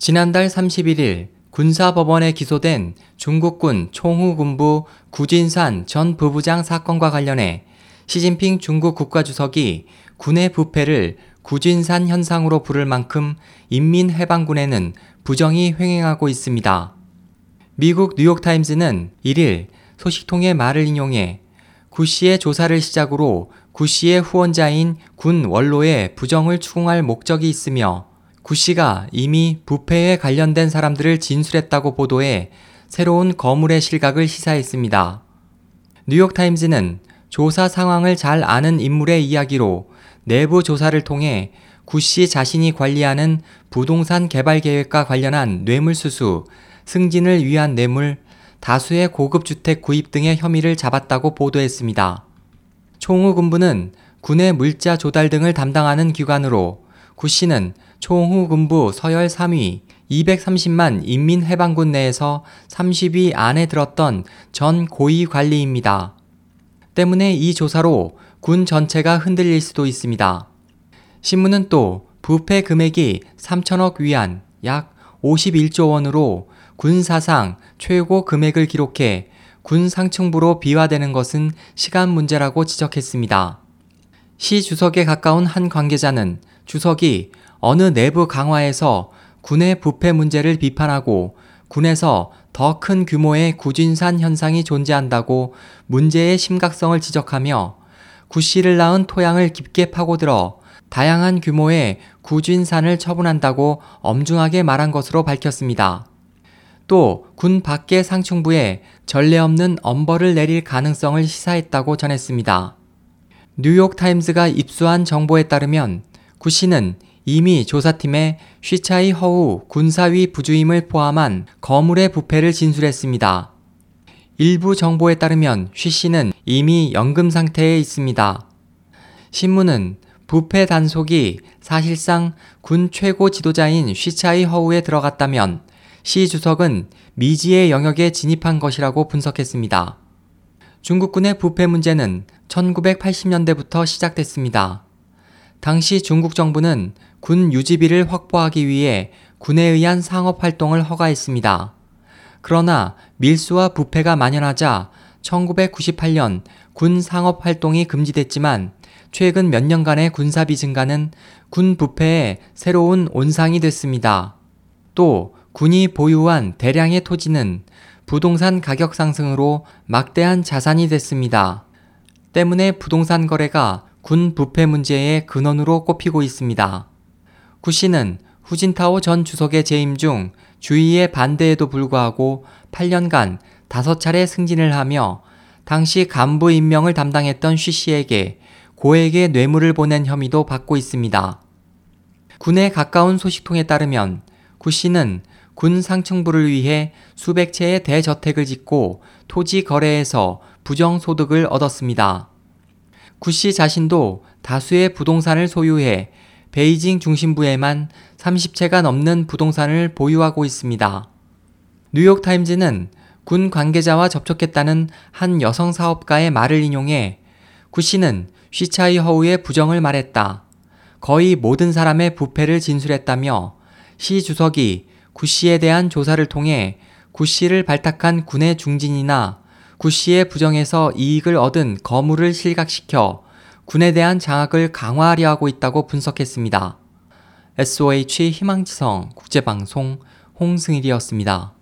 지난달 31일 군사법원에 기소된 중국군 총후군부 구진산 전 부부장 사건과 관련해 시진핑 중국 국가주석이 군의 부패를 구진산 현상으로 부를 만큼 인민해방군에는 부정이 횡행하고 있습니다. 미국 뉴욕타임즈는 1일 소식통의 말을 인용해 구 씨의 조사를 시작으로 구 씨의 후원자인 군 원로의 부정을 추궁할 목적이 있으며 구 씨가 이미 부패에 관련된 사람들을 진술했다고 보도해 새로운 거물의 실각을 시사했습니다. 뉴욕타임즈는 조사 상황을 잘 아는 인물의 이야기로 내부 조사를 통해 구 씨 자신이 관리하는 부동산 개발 계획과 관련한 뇌물수수, 승진을 위한 뇌물, 다수의 고급 주택 구입 등의 혐의를 잡았다고 보도했습니다. 총우 군부는 군의 물자 조달 등을 담당하는 기관으로 구 씨는 총후 군부 서열 3위 230만 인민해방군 내에서 30위 안에 들었던 전 고위 관리입니다. 때문에 이 조사로 군 전체가 흔들릴 수도 있습니다. 신문은 또 부패 금액이 3천억 위안 약 51조 원으로 군 사상 최고 금액을 기록해 군 상층부로 비화되는 것은 시간 문제라고 지적했습니다. 시 주석에 가까운 한 관계자는 주석이 어느 내부 강화에서 군의 부패 문제를 비판하고 군에서 더 큰 규모의 구진산 현상이 존재한다고 문제의 심각성을 지적하며 구 씨를 낳은 토양을 깊게 파고들어 다양한 규모의 구진산을 처분한다고 엄중하게 말한 것으로 밝혔습니다. 또 군 밖의 상층부에 전례 없는 엄벌을 내릴 가능성을 시사했다고 전했습니다. 뉴욕타임즈가 입수한 정보에 따르면 구 씨는 이미 조사팀에 쉬차이 허우 군사위 부주임을 포함한 거물의 부패를 진술했습니다. 일부 정보에 따르면 쉬 씨는 이미 연금 상태에 있습니다. 신문은 부패 단속이 사실상 군 최고 지도자인 쉬차이 허우에 들어갔다면 시 주석은 미지의 영역에 진입한 것이라고 분석했습니다. 중국군의 부패 문제는 1980년대부터 시작됐습니다. 당시 중국 정부는 군 유지비를 확보하기 위해 군에 의한 상업 활동을 허가했습니다. 그러나 밀수와 부패가 만연하자 1998년 군 상업 활동이 금지됐지만 최근 몇 년간의 군사비 증가는 군 부패의 새로운 온상이 됐습니다. 또 군이 보유한 대량의 토지는 부동산 가격 상승으로 막대한 자산이 됐습니다. 때문에 부동산 거래가 군 부패 문제의 근원으로 꼽히고 있습니다. 구 씨는 후진타오 전 주석의 재임 중 주의의 반대에도 불구하고 8년간 5차례 승진을 하며 당시 간부 임명을 담당했던 쉬 씨에게 고액의 뇌물을 보낸 혐의도 받고 있습니다. 군에 가까운 소식통에 따르면 구 씨는 군 상층부를 위해 수백 채의 대저택을 짓고 토지 거래에서 부정소득을 얻었습니다. 구씨 자신도 다수의 부동산을 소유해 베이징 중심부에만 30채가 넘는 부동산을 보유하고 있습니다. 뉴욕타임즈는 군 관계자와 접촉했다는 한 여성 사업가의 말을 인용해 구 씨는 쉬차이 허우의 부정을 말했다. 거의 모든 사람의 부패를 진술했다며 시 주석이 구 씨에 대한 조사를 통해 구 씨를 발탁한 군의 중진이나 구 씨의 부정에서 이익을 얻은 거물을 실각시켜 군에 대한 장악을 강화하려 하고 있다고 분석했습니다. SOH 희망지성 국제방송 홍승일이었습니다.